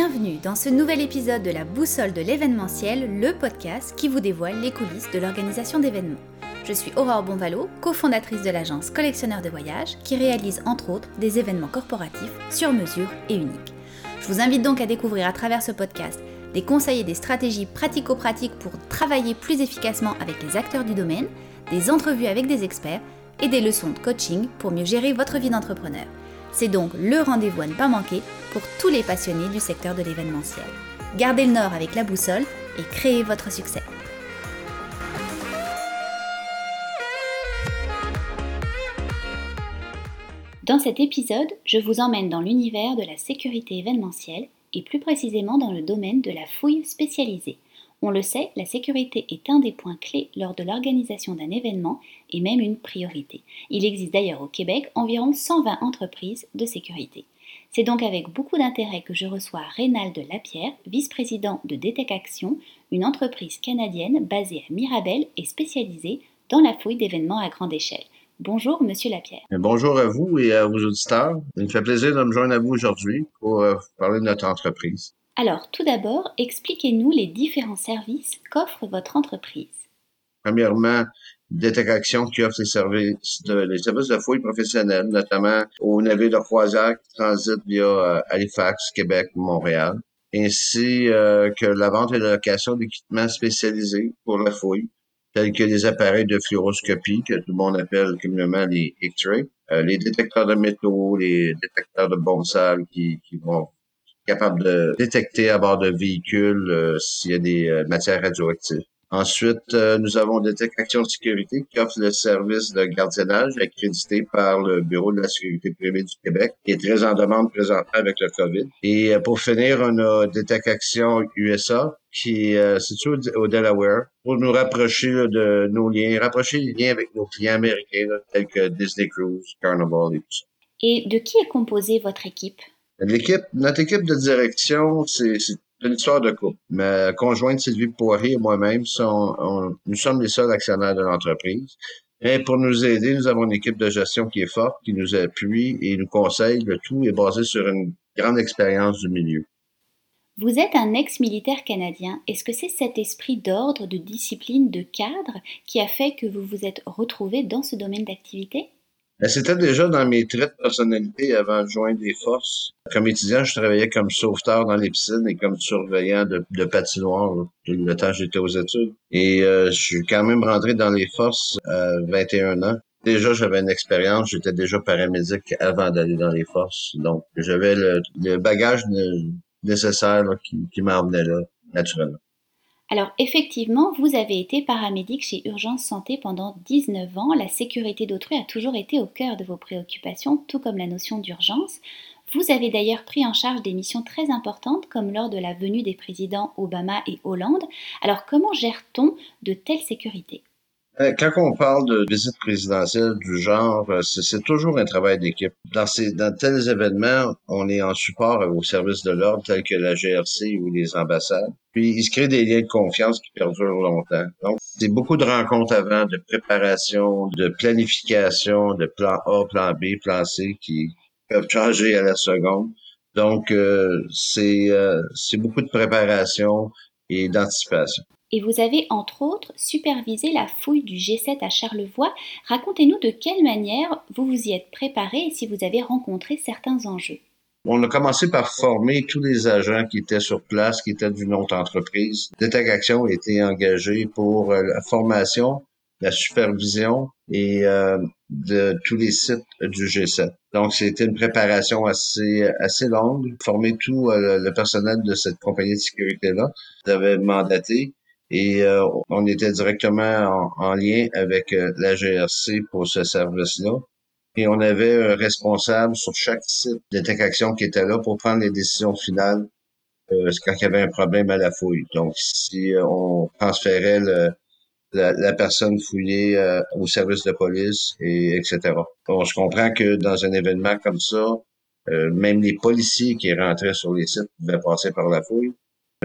Bienvenue dans ce nouvel épisode de la Boussole de l'événementiel, le podcast qui vous dévoile les coulisses de l'organisation d'événements. Je suis Aurore Bonvalo, cofondatrice de l'agence Collectionneur de voyages, qui réalise entre autres des événements corporatifs sur mesure et uniques. Je vous invite donc à découvrir à travers ce podcast des conseils et des stratégies pratico-pratiques pour travailler plus efficacement avec les acteurs du domaine, des entrevues avec des experts et des leçons de coaching pour mieux gérer votre vie d'entrepreneur. C'est donc le rendez-vous à ne pas manquer pour tous les passionnés du secteur de l'événementiel. Gardez le nord avec la boussole et créez votre succès. Dans cet épisode, je vous emmène dans l'univers de la sécurité événementielle et plus précisément dans le domaine de la fouille spécialisée. On le sait, la sécurité est un des points clés lors de l'organisation d'un événement et même une priorité. Il existe d'ailleurs au Québec environ 120 entreprises de sécurité. C'est donc avec beaucoup d'intérêt que je reçois Rénald Lapierre, vice-président de Detec Action, une entreprise canadienne basée à Mirabel et spécialisée dans la fouille d'événements à grande échelle. Bonjour, Monsieur Lapierre. Bonjour à vous et à vos auditeurs. Il me fait plaisir de me joindre à vous aujourd'hui pour euh, parler de notre entreprise. Alors, tout d'abord, expliquez-nous les différents services qu'offre votre entreprise. Premièrement, Action qui offre les services de, les services de fouille professionnels, notamment aux navires de croisière qui transitent via euh, Halifax, Québec, Montréal, ainsi euh, que la vente et la location d'équipements spécialisés pour la fouille, tels que les appareils de fluoroscopie, que tout le monde appelle communément les X-rays, euh, les détecteurs de métaux, les détecteurs de bombes sales qui vont capable de détecter à bord de véhicules euh, s'il y a des euh, matières radioactives. Ensuite, euh, nous avons Détection Sécurité qui offre le service de gardiennage accrédité par le Bureau de la sécurité privée du Québec, qui est très en demande présentement avec le COVID. Et pour finir, on a Action USA qui est situé au Delaware pour nous rapprocher de nos liens, rapprocher les liens avec nos clients américains tels que Disney Cruise, Carnival et tout ça. Et de qui est composée votre équipe? L'équipe, notre équipe de direction, c'est une histoire de couple. Ma conjointe Sylvie Poirier et moi-même, nous sommes les seuls actionnaires de l'entreprise. Et pour nous aider, nous avons une équipe de gestion qui est forte, qui nous appuie et nous conseille. Le tout est basé sur une grande expérience du milieu. Vous êtes un ex-militaire canadien. Est-ce que c'est cet esprit d'ordre, de discipline, de cadre qui a fait que vous vous êtes retrouvé dans ce domaine d'activité? Ben, c'était déjà dans mes traits de personnalité avant de joindre les forces. Comme étudiant, je travaillais comme sauveteur dans les piscines et comme surveillant de, de patinoire le temps que j'étais aux études. Et euh, je suis quand même rentré dans les forces à 21 ans. Déjà, j'avais une expérience, j'étais déjà paramédic avant d'aller dans les forces. Donc, j'avais le, bagage nécessaire qui, qui m'emmenait là, naturellement. Alors effectivement, vous avez été paramédic chez Urgence Santé pendant 19 ans. La sécurité d'autrui a toujours été au cœur de vos préoccupations, tout comme la notion d'urgence. Vous avez d'ailleurs pris en charge des missions très importantes comme lors de la venue des présidents Obama et Hollande. Alors comment gère-t-on de telles sécurités? Quand on parle de visite présidentielle du genre, euh, c'est toujours un travail d'équipe. Dans, ces, dans tels événements, on est en support aux services de l'ordre tels que la GRC ou les ambassades. Puis, il se crée des liens de confiance qui perdurent longtemps. Donc, c'est beaucoup de rencontres avant, de préparation, de planification, de plan A, plan B, plan C qui peuvent changer à la seconde. Donc, euh, c'est beaucoup de préparation et d'anticipation et vous avez entre autres supervisé la fouille du G7 à Charlevoix. Racontez-nous de quelle manière vous vous y êtes préparé et si vous avez rencontré certains enjeux. On a commencé par former tous les agents qui étaient sur place, qui étaient d'une autre entreprise. Détec Action a été engagé pour euh, la formation, la supervision et euh, de tous les sites du G7. Donc, c'était une préparation assez assez longue. Former tout euh, le personnel de cette compagnie de sécurité-là. J'avais mandaté et euh, on était directement en, lien avec euh, la GRC pour ce service-là. Et on avait un responsable sur chaque site de Action qui était là pour prendre les décisions finales euh, quand il y avait un problème à la fouille. Donc, si on transférait la, personne fouillée au service de police, et etc. On se comprend que dans un événement comme ça, même les policiers qui rentraient sur les sites devaient passer par la fouille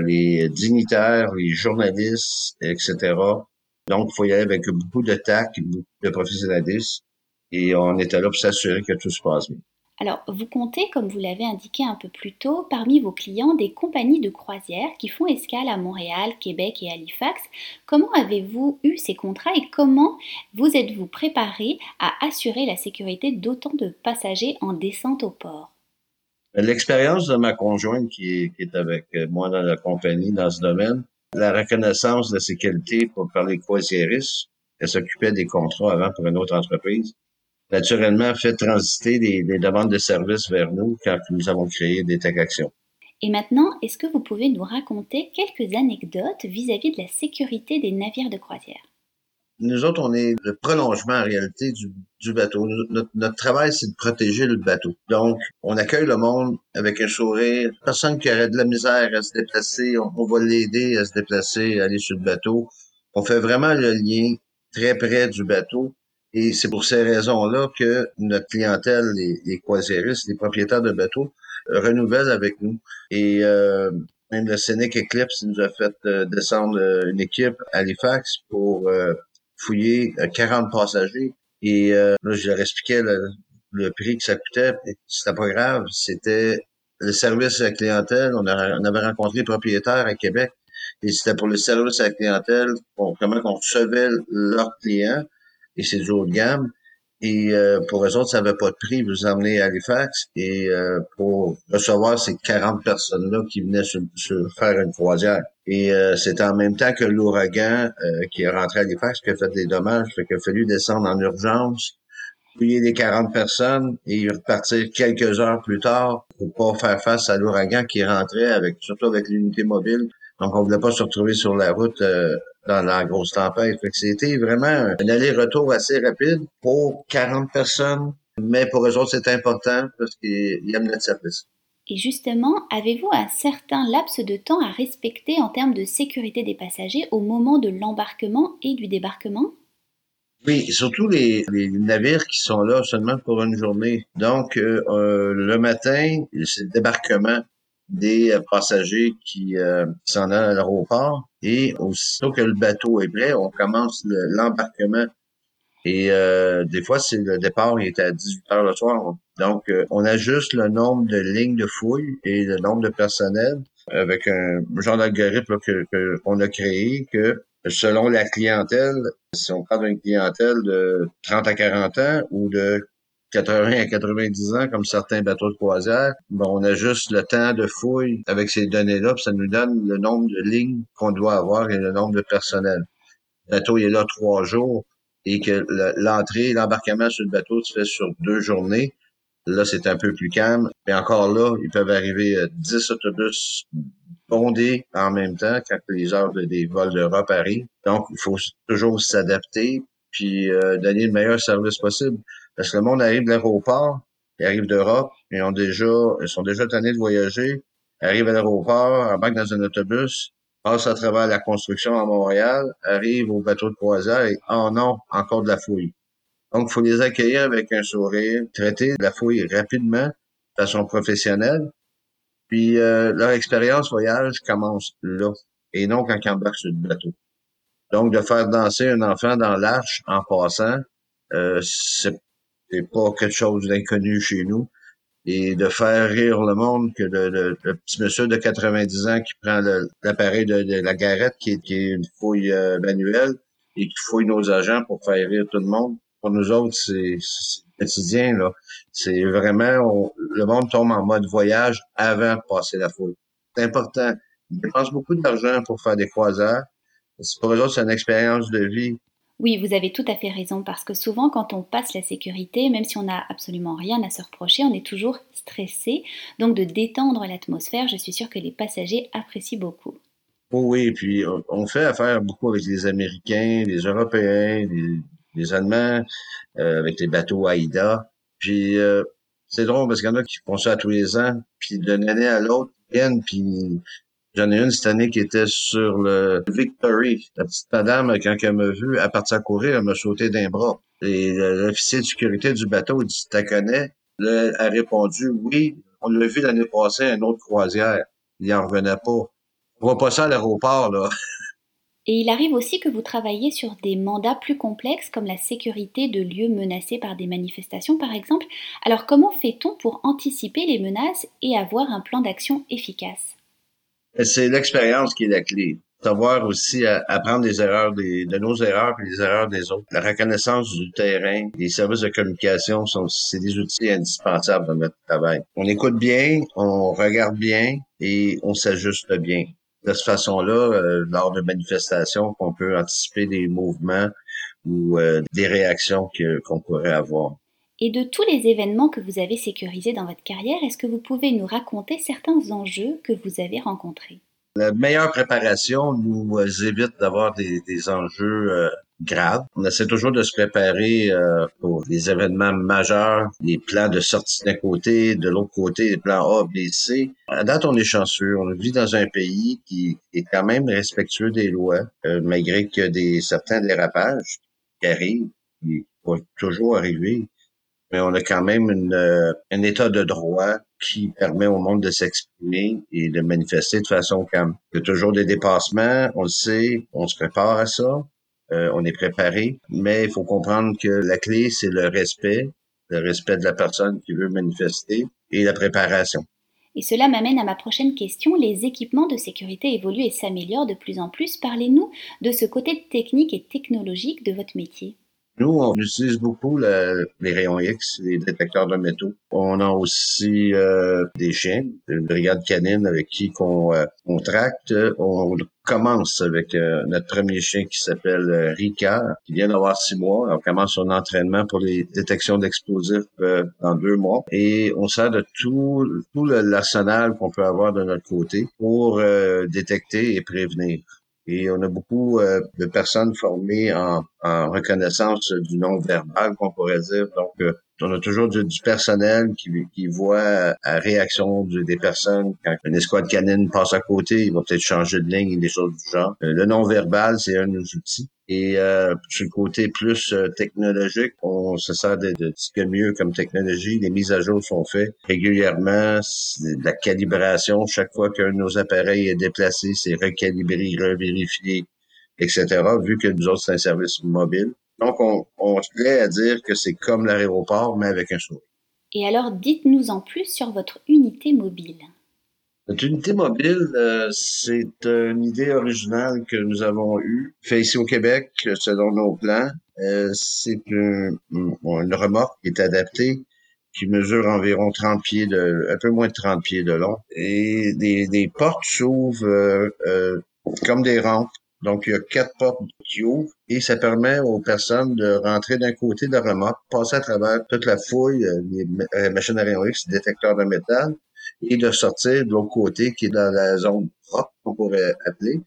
les dignitaires, les journalistes, etc. Donc, il faut y aller avec beaucoup de tact, beaucoup de professionnalisme. Et on était là pour s'assurer que tout se passe bien. Alors, vous comptez, comme vous l'avez indiqué un peu plus tôt, parmi vos clients des compagnies de croisière qui font escale à Montréal, Québec et Halifax. Comment avez-vous eu ces contrats et comment vous êtes-vous préparé à assurer la sécurité d'autant de passagers en descente au port? L'expérience de ma conjointe qui est, avec moi dans la compagnie dans ce domaine, la reconnaissance de ses qualités pour parler croisiéristes, elle s'occupait des contrats avant pour une autre entreprise, naturellement fait transiter des, demandes de services vers nous quand nous avons créé des Tech Action. Et maintenant, est-ce que vous pouvez nous raconter quelques anecdotes vis-à-vis de la sécurité des navires de croisière? Nous autres, on est le prolongement en réalité du, bateau. Notre, travail, c'est de protéger le bateau. Donc, on accueille le monde avec un sourire. Personne qui aurait de la misère à se déplacer, on, on va l'aider à se déplacer, à aller sur le bateau. On fait vraiment le lien très près du bateau et c'est pour ces raisons-là que notre clientèle, les, les les propriétaires de bateaux, renouvellent avec nous. Et euh, même le Scénic Eclipse nous a fait euh, descendre euh, une équipe à Halifax pour fouiller 40 passagers. Et là, je leur expliquais le, prix que ça coûtait. C'était pas grave. C'était le service à la clientèle. On, avait rencontré les propriétaires à Québec. Et c'était pour le service à la clientèle, comment on recevait leurs clients et c'est du de gamme. Et euh, pour eux autres, ça n'avait pas de prix. Vous emmenez à Halifax et euh, pour recevoir ces 40 personnes-là qui venaient se, faire une croisière. Et euh, en même temps que l'ouragan qui est rentré à Halifax qui a fait des dommages. Fait qu'il a fallu descendre en urgence, payer les 40 personnes et repartir quelques heures plus tard pour pas faire face à l'ouragan qui rentrait avec surtout avec l'unité mobile. Donc on voulait pas se retrouver sur la route dans la grosse tempête. c'était vraiment un aller-retour assez rapide pour 40 personnes, mais pour eux autres, c'est important parce qu'ils aiment notre service. Et justement, avez-vous un certain laps de temps à respecter en termes de sécurité des passagers au moment de l'embarquement et du débarquement? Oui, surtout les, navires qui sont là seulement pour une journée. Donc, euh, euh, le matin, c'est le débarquement des euh, passagers qui euh, s'en allent à l'aéroport. Et aussitôt que le bateau est prêt, on commence l'embarquement. et euh, des fois, c'est le départ il est à 18 heures le soir. Donc, on ajuste le nombre de lignes de fouille et le nombre de personnel avec un genre d'algorithme qu'on a créé que selon la clientèle, si on parle d'une clientèle de 30 à 40 ans ou de 80 à 90 ans, comme certains bateaux de croisière, bon, on a juste le temps de fouille avec ces données-là, puis ça nous donne le nombre de lignes qu'on doit avoir et le nombre de personnel. Le bateau est là trois jours et que l'entrée, l'embarquement sur le bateau se fait sur deux journées. Là, c'est un peu plus calme. Mais encore là, ils peuvent arriver 10 euh, autobus bondés en même temps quand les heures des vols d'Europe arrivent. Donc, il faut toujours s'adapter puis euh, donner le meilleur service possible. Parce que le monde arrive de l'aéroport, ils arrivent d'Europe, ils ont déjà, ils sont déjà tannés de voyager, arrivent à l'aéroport, embarquent dans un autobus, passent à travers la construction à Montréal, arrivent au bateau de croisière et oh non, encore de la fouille. Donc, il faut les accueillir avec un sourire, traiter la fouille rapidement, de façon professionnelle. Puis euh, leur expérience voyage commence là, et non quand ils embarquent sur le bateau. Donc, de faire danser un enfant dans l'arche en passant, euh, c'est c'est pas quelque chose d'inconnu chez nous. Et de faire rire le monde que le, petit monsieur de 90 ans qui prend l'appareil de, la garette, qui est, une fouille euh, manuelle, et qui fouille nos agents pour faire rire tout le monde. Pour nous autres, c'est quotidien. là. C'est vraiment, le monde tombe en mode voyage avant de passer la fouille. C'est important. Ils dépensent beaucoup d'argent pour faire des croiseurs. Pour eux autres, c'est une expérience de vie oui, vous avez tout à fait raison, parce que souvent quand on passe la sécurité, même si on n'a absolument rien à se reprocher, on est toujours stressé. Donc de détendre l'atmosphère, je suis sûre que les passagers apprécient beaucoup. oui, et puis on fait affaire beaucoup avec les Américains, les Européens, les, Allemands, euh, avec les bateaux AIDA. Puis euh, c'est drôle parce qu'il y en a qui font ça tous les ans, puis d'une année à l'autre, viennent, puis J'en ai une cette année qui était sur le Victory. La petite madame, quand elle m'a vu, à partir à courir, elle m'a sauté d'un bras. Et l'officier de sécurité du bateau, dit, tu connais? a répondu, oui, on l'a vu l'année passée à une autre croisière. Il en revenait pas. On voit pas ça à l'aéroport, là. Et il arrive aussi que vous travaillez sur des mandats plus complexes comme la sécurité de lieux menacés par des manifestations par exemple. Alors comment fait-on pour anticiper les menaces et avoir un plan d'action efficace? C'est l'expérience qui est la clé. Savoir aussi apprendre des erreurs de nos erreurs et des erreurs des autres. La reconnaissance du terrain, les services de communication sont c'est des outils indispensables dans notre travail. On écoute bien, on regarde bien et on s'ajuste bien de cette façon-là, euh, lors de manifestations, qu'on peut anticiper des mouvements ou euh, des réactions qu'on pourrait avoir. Et de tous les événements que vous avez sécurisés dans votre carrière, est-ce que vous pouvez nous raconter certains enjeux que vous avez rencontrés? La meilleure préparation nous euh, évite d'avoir des, enjeux grave. On essaie toujours de se préparer euh, pour des événements majeurs, les plans de sortie d'un côté, de l'autre côté, les plans A, B, C. À date, on est chanceux. On vit dans un pays qui est quand même respectueux des lois, euh, malgré que des certains dérapages qui arrivent, qui vont toujours arriver. Mais on a quand même une, euh, un état de droit qui permet au monde de s'exprimer et de manifester de façon calme. Il y a toujours des dépassements, on le sait, on se prépare à ça. Euh, on est préparé, mais il faut comprendre que la clé, c'est le respect, le respect de la personne qui veut manifester et la préparation. Et cela m'amène à ma prochaine question. Les équipements de sécurité évoluent et s'améliorent de plus en plus. Parlez-nous de ce côté technique et technologique de votre métier. Nous, on utilise beaucoup les rayons X, les détecteurs de métaux. On a aussi euh, des chiens, une brigade canine avec qui qu'on euh, on tracte. On commence avec euh, notre premier chien qui s'appelle Rika, qui vient d'avoir six mois. On commence son entraînement pour les détections d'explosifs dans deux mois. Et on sert de tout, tout l'arsenal qu'on peut avoir de notre côté pour détecter et prévenir. Et on a beaucoup euh, de personnes formées en, en reconnaissance du non-verbal, qu'on pourrait dire. Donc, euh, on a toujours du, personnel qui, qui voit la réaction des personnes. Quand une escouade canine passe à côté, il va peut-être changer de ligne et des choses du genre. Euh, le non-verbal, c'est un de nos outils. Et euh, sur le côté plus euh, technologique, on se sert de, de ce que mieux comme technologie. Les mises à jour sont faites régulièrement. La calibration, chaque fois qu'un de nos appareils est déplacé, c'est recalibré, revérifié, etc. Vu que nous autres, c'est un service mobile. Donc, on, on est à dire que c'est comme l'aéroport, mais avec un sourire. Et alors, dites-nous en plus sur votre unité mobile. Notre unité mobile, euh, c'est une idée originale que nous avons eue, fait ici au Québec, selon nos plans. Euh, c'est une, une, remorque qui est adaptée, qui mesure environ 30 pieds de, un peu moins de 30 pieds de long. Et des, des portes s'ouvrent euh, comme des rampes. Donc, il y a quatre portes qui ouvrent et ça permet aux personnes de rentrer d'un côté de la remorque, passer à travers toute la fouille, les machines à rayon X, détecteurs de métal, et de sortir de l'autre côté qui est dans la zone propre, qu'on pourrait appeler,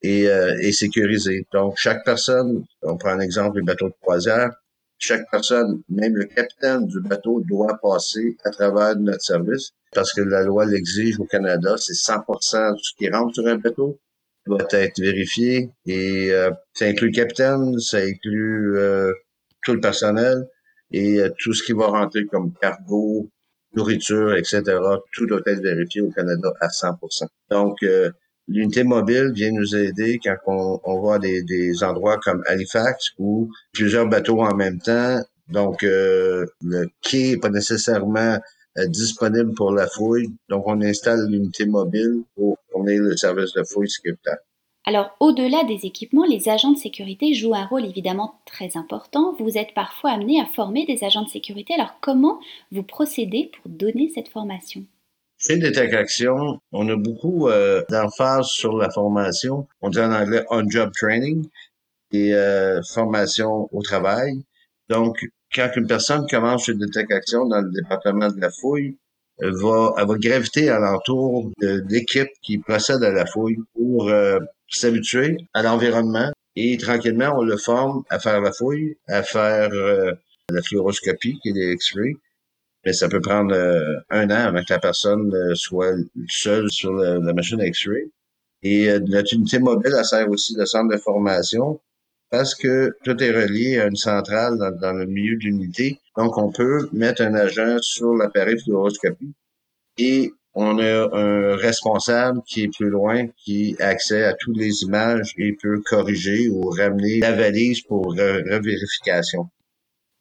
et, euh, et. Donc, chaque personne, on prend un exemple, les bateaux de croisière, chaque personne, même le capitaine du bateau, doit passer à travers notre service parce que la loi l'exige au Canada, c'est 100% de ce qui rentre sur un bateau doit être vérifié et euh, ça inclut le capitaine, ça inclut euh, tout le personnel et tout ce qui va rentrer comme cargo, nourriture, etc. Tout doit être vérifié au Canada à 100% Donc, euh, l'unité mobile vient nous aider quand on, on à des, des, endroits comme Halifax où plusieurs bateaux en même temps. Donc, euh, le quai n'est pas nécessairement euh, disponible pour la fouille. Donc, on installe l'unité mobile pour fournir le service de fouille sécuritaire. Alors, au-delà des équipements, les agents de sécurité jouent un rôle évidemment très important. Vous êtes parfois amené à former des agents de sécurité. Alors, comment vous procédez pour donner cette formation? Chez Détec Action, on a beaucoup euh, d'emphase sur la formation. On dit en anglais on-job training et euh, formation au travail. Donc, quand une personne commence chez Détec Action dans le département de la fouille, elle va, elle va graviter alentour de l'équipe qui procède à la fouille pour euh, s'habituer à l'environnement et tranquillement, on le forme à faire la fouille, à faire euh, la fluoroscopie, qui est les X-rays. Mais ça peut prendre euh, un an avant que la personne euh, soit seule sur la, machine X-ray. Et notre unité mobile, elle sert aussi de centre de formation parce que tout est relié à une centrale dans, le milieu de l'unité. Donc, on peut mettre un agent sur l'appareil fluoroscopie et on a un responsable qui est plus loin, qui a accès à toutes les images et peut corriger ou ramener la valise pour revérification.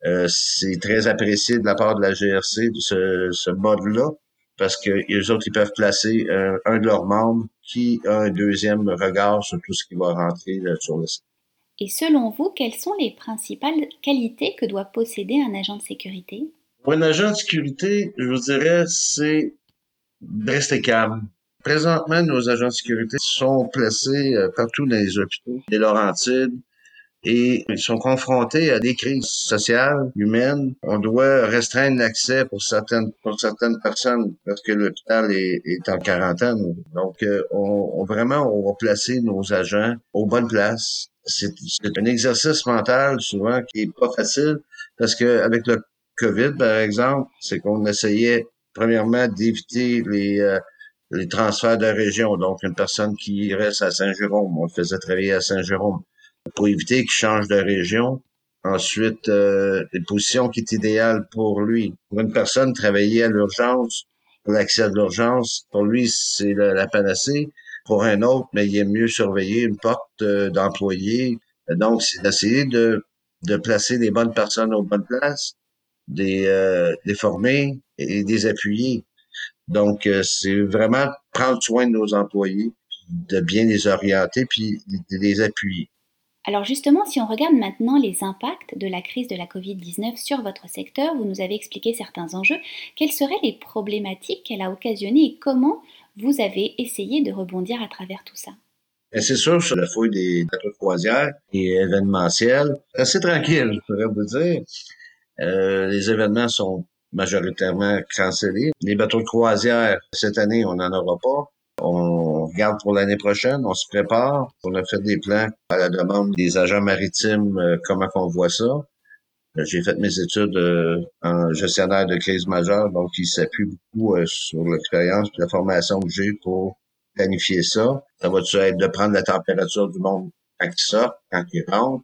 Euh, c'est très apprécié de la part de la GRC de ce, ce mode-là parce que les autres ils peuvent placer euh, un de leurs membres qui a un deuxième regard sur tout ce qui va rentrer sur le site. Et selon vous, quelles sont les principales qualités que doit posséder un agent de sécurité? Pour un agent de sécurité, je vous dirais, c'est de rester calme. Présentement, nos agents de sécurité sont placés euh, partout dans les hôpitaux, des Laurentides, et ils sont confrontés à des crises sociales, humaines. On doit restreindre l'accès pour certaines pour certaines personnes parce que l'hôpital est, est, en quarantaine. Donc, euh, on, on, vraiment, on va placer nos agents aux bonnes places. C'est un exercice mental souvent qui est pas facile parce que avec le COVID, par exemple, c'est qu'on essayait premièrement d'éviter les euh, les transferts de région. Donc, une personne qui reste à Saint-Jérôme, on le faisait travailler à Saint-Jérôme pour éviter qu'il change de région. Ensuite, euh, une position qui est idéale pour lui. Une personne travailler à l'urgence, l'accès à l'urgence, pour lui, c'est la, panacée. Pour un autre, mais il est mieux surveiller une porte euh, d'employés. Donc, c'est d'essayer de, de placer les bonnes personnes aux bonnes places, des, euh, des former et des appuyer. Donc, euh, c'est vraiment prendre soin de nos employés, de bien les orienter, puis de les appuyer. Alors justement, si on regarde maintenant les impacts de la crise de la Covid-19 sur votre secteur, vous nous avez expliqué certains enjeux. Quelles seraient les problématiques qu'elle a occasionnées et comment vous avez essayé de rebondir à travers tout ça? C'est sûr, sur la fouille des bateaux de croisière et événementiels, assez tranquille, je pourrais vous dire. Euh, les événements sont majoritairement cancellés. Les bateaux de croisière, cette année, on n'en aura pas. On regarde pour l'année prochaine, on se prépare. On a fait des plans à la demande des agents maritimes, euh, comment on voit ça. Euh, j'ai fait mes études euh, en gestionnaire de crise majeure, donc il s'appuie beaucoup sur l'expérience et la formation que j'ai pour planifier ça. Ça va être de prendre la température du monde quand il sort, quand il rentre,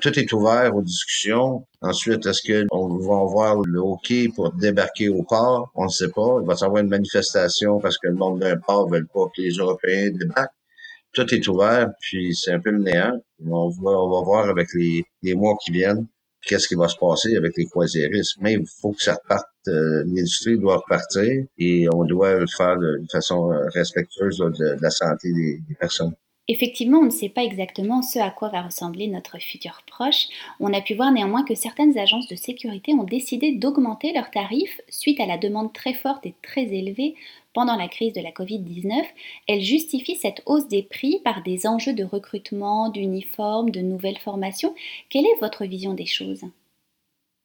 tout est ouvert aux discussions. Ensuite, est-ce qu'on va voir le hockey pour débarquer au port? On ne sait pas. Il va y avoir une manifestation parce que le monde d'un port ne veut pas que les Européens débarquent. Tout est ouvert, puis c'est un peu le néant. On va, on va voir avec les, les mois qui viennent qu'est-ce qui va se passer avec les croisiéristes. Mais il faut que ça reparte. Euh, l'industrie doit repartir et on doit le faire de, façon euh, respectueuse de, la santé des personnes. Effectivement, on ne sait pas exactement ce à quoi va ressembler notre futur proche. On a pu voir néanmoins que certaines agences de sécurité ont décidé d'augmenter leurs tarifs suite à la demande très forte et très élevée pendant la crise de la Covid-19. Elles justifient cette hausse des prix par des enjeux de recrutement, d'uniformes, de nouvelles formations. Quelle est votre vision des choses?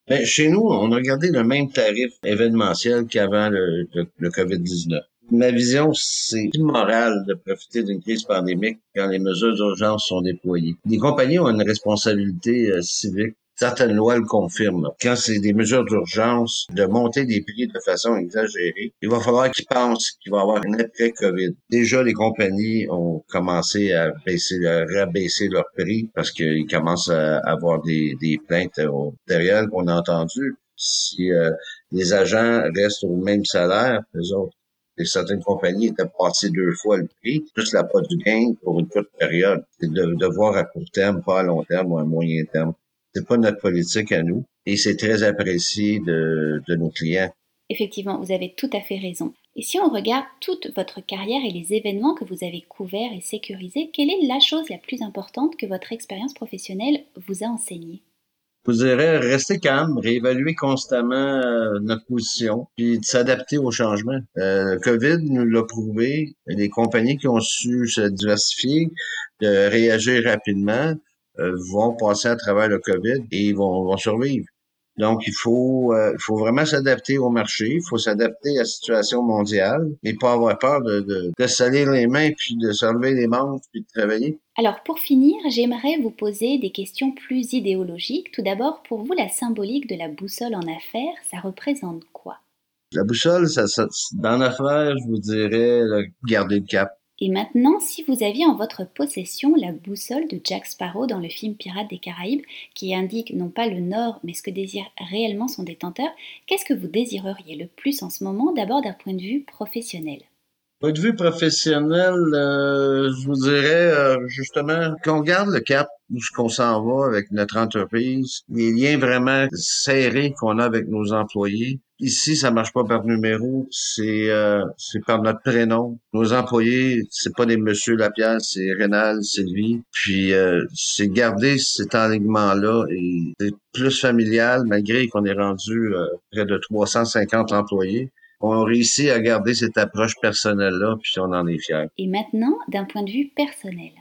Ben, Chez nous, on a gardé le même tarif événementiel qu'avant le, le Covid-19. Ma vision, c'est immoral de profiter d'une crise pandémique quand les mesures d'urgence sont déployées. Les compagnies ont une responsabilité euh, civique. Certaines lois le confirment. Quand c'est des mesures d'urgence, de monter des prix de façon exagérée, il va falloir qu'ils pensent qu'il va y avoir une après-COVID. Déjà, les compagnies ont commencé à baisser, à rabaisser leurs prix parce qu'ils commencent à avoir des, plaintes derrière qu'on a entendu. Si euh, les agents restent au même salaire, les autres et certaines compagnies étaient passées deux fois le prix, plus la part du gain pour une courte période. C'est de, de voir à court terme, pas à long terme ou à moyen terme. C'est pas notre politique à nous et c'est très apprécié de, de nos clients. Effectivement, vous avez tout à fait raison. Et si on regarde toute votre carrière et les événements que vous avez couverts et sécurisés, quelle est la chose la plus importante que votre expérience professionnelle vous a enseignée? Vous dirais rester calme, réévaluer constamment euh, notre position, puis s'adapter aux changements. Euh, le COVID nous l'a prouvé. Les compagnies qui ont su se diversifier, de réagir rapidement, vont passer à travers le COVID et ils vont, vont survivre. Donc, il faut, euh, il faut vraiment s'adapter au marché, il faut s'adapter à la situation mondiale et pas avoir peur de, de, de salir les mains, puis de se les manches, puis de travailler. Alors, pour finir, j'aimerais vous poser des questions plus idéologiques. Tout d'abord, pour vous, la symbolique de la boussole en affaires, ça représente quoi? La boussole, ça, ça, dans l'affaire, je vous dirais garder le cap. Et maintenant, si vous aviez en votre possession la boussole de Jack Sparrow dans le film Pirates des Caraïbes, qui indique non pas le nord, mais ce que désire réellement son détenteur, qu'est-ce que vous désireriez le plus en ce moment, d'abord d'un point de vue professionnel? Point de vue professionnel, euh, je vous dirais euh, justement qu'on garde le cap où ce qu'on s'en va avec notre entreprise, les liens vraiment serrés qu'on a avec nos employés. Ici, ça marche pas par numéro, c'est euh, c'est par notre prénom. Nos employés, c'est pas des Monsieur Lapierre, c'est Rénal, Sylvie. Puis c'est garder cet enlignement-là et c'est plus familial malgré qu'on est rendu près de 350 employés on a réussi à garder cette approche personnelle-là, puis on en est fiers. Et maintenant, d'un point de vue personnel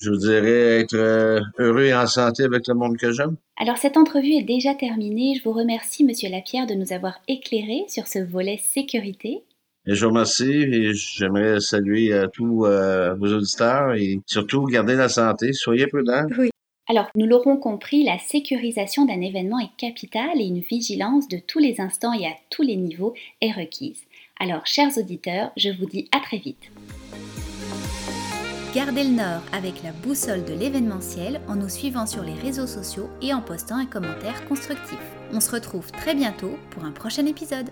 Je vous dirais être euh, heureux et en santé avec le monde que j'aime. Alors cette entrevue est déjà terminée. Je vous remercie, Monsieur Lapierre, de nous avoir éclairé sur ce volet sécurité. Et je vous remercie et j'aimerais saluer à tous euh, vos auditeurs et surtout garder la santé. Soyez prudents. Oui. Alors, nous l'aurons compris, la sécurisation d'un événement est capitale et une vigilance de tous les instants et à tous les niveaux est requise. Alors, chers auditeurs, je vous dis à très vite. Gardez le nord avec la boussole de l'événementiel en nous suivant sur les réseaux sociaux et en postant un commentaire constructif. On se retrouve très bientôt pour un prochain épisode.